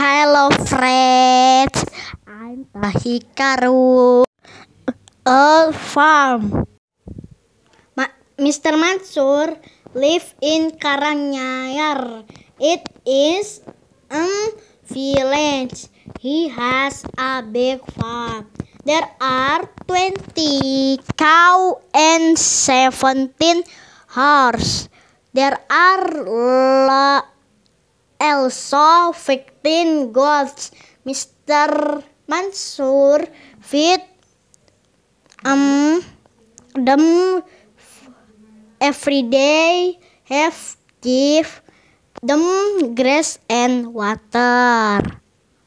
Hello friends, I'm Tahikaru. A farm. Ma- Mr. Mansur live in Karanganyar. It is a village. He has a big farm. There are 20 cow and 17 horse. There are also 15 goats. Mr. Mansur feed um them every day have give them grass and water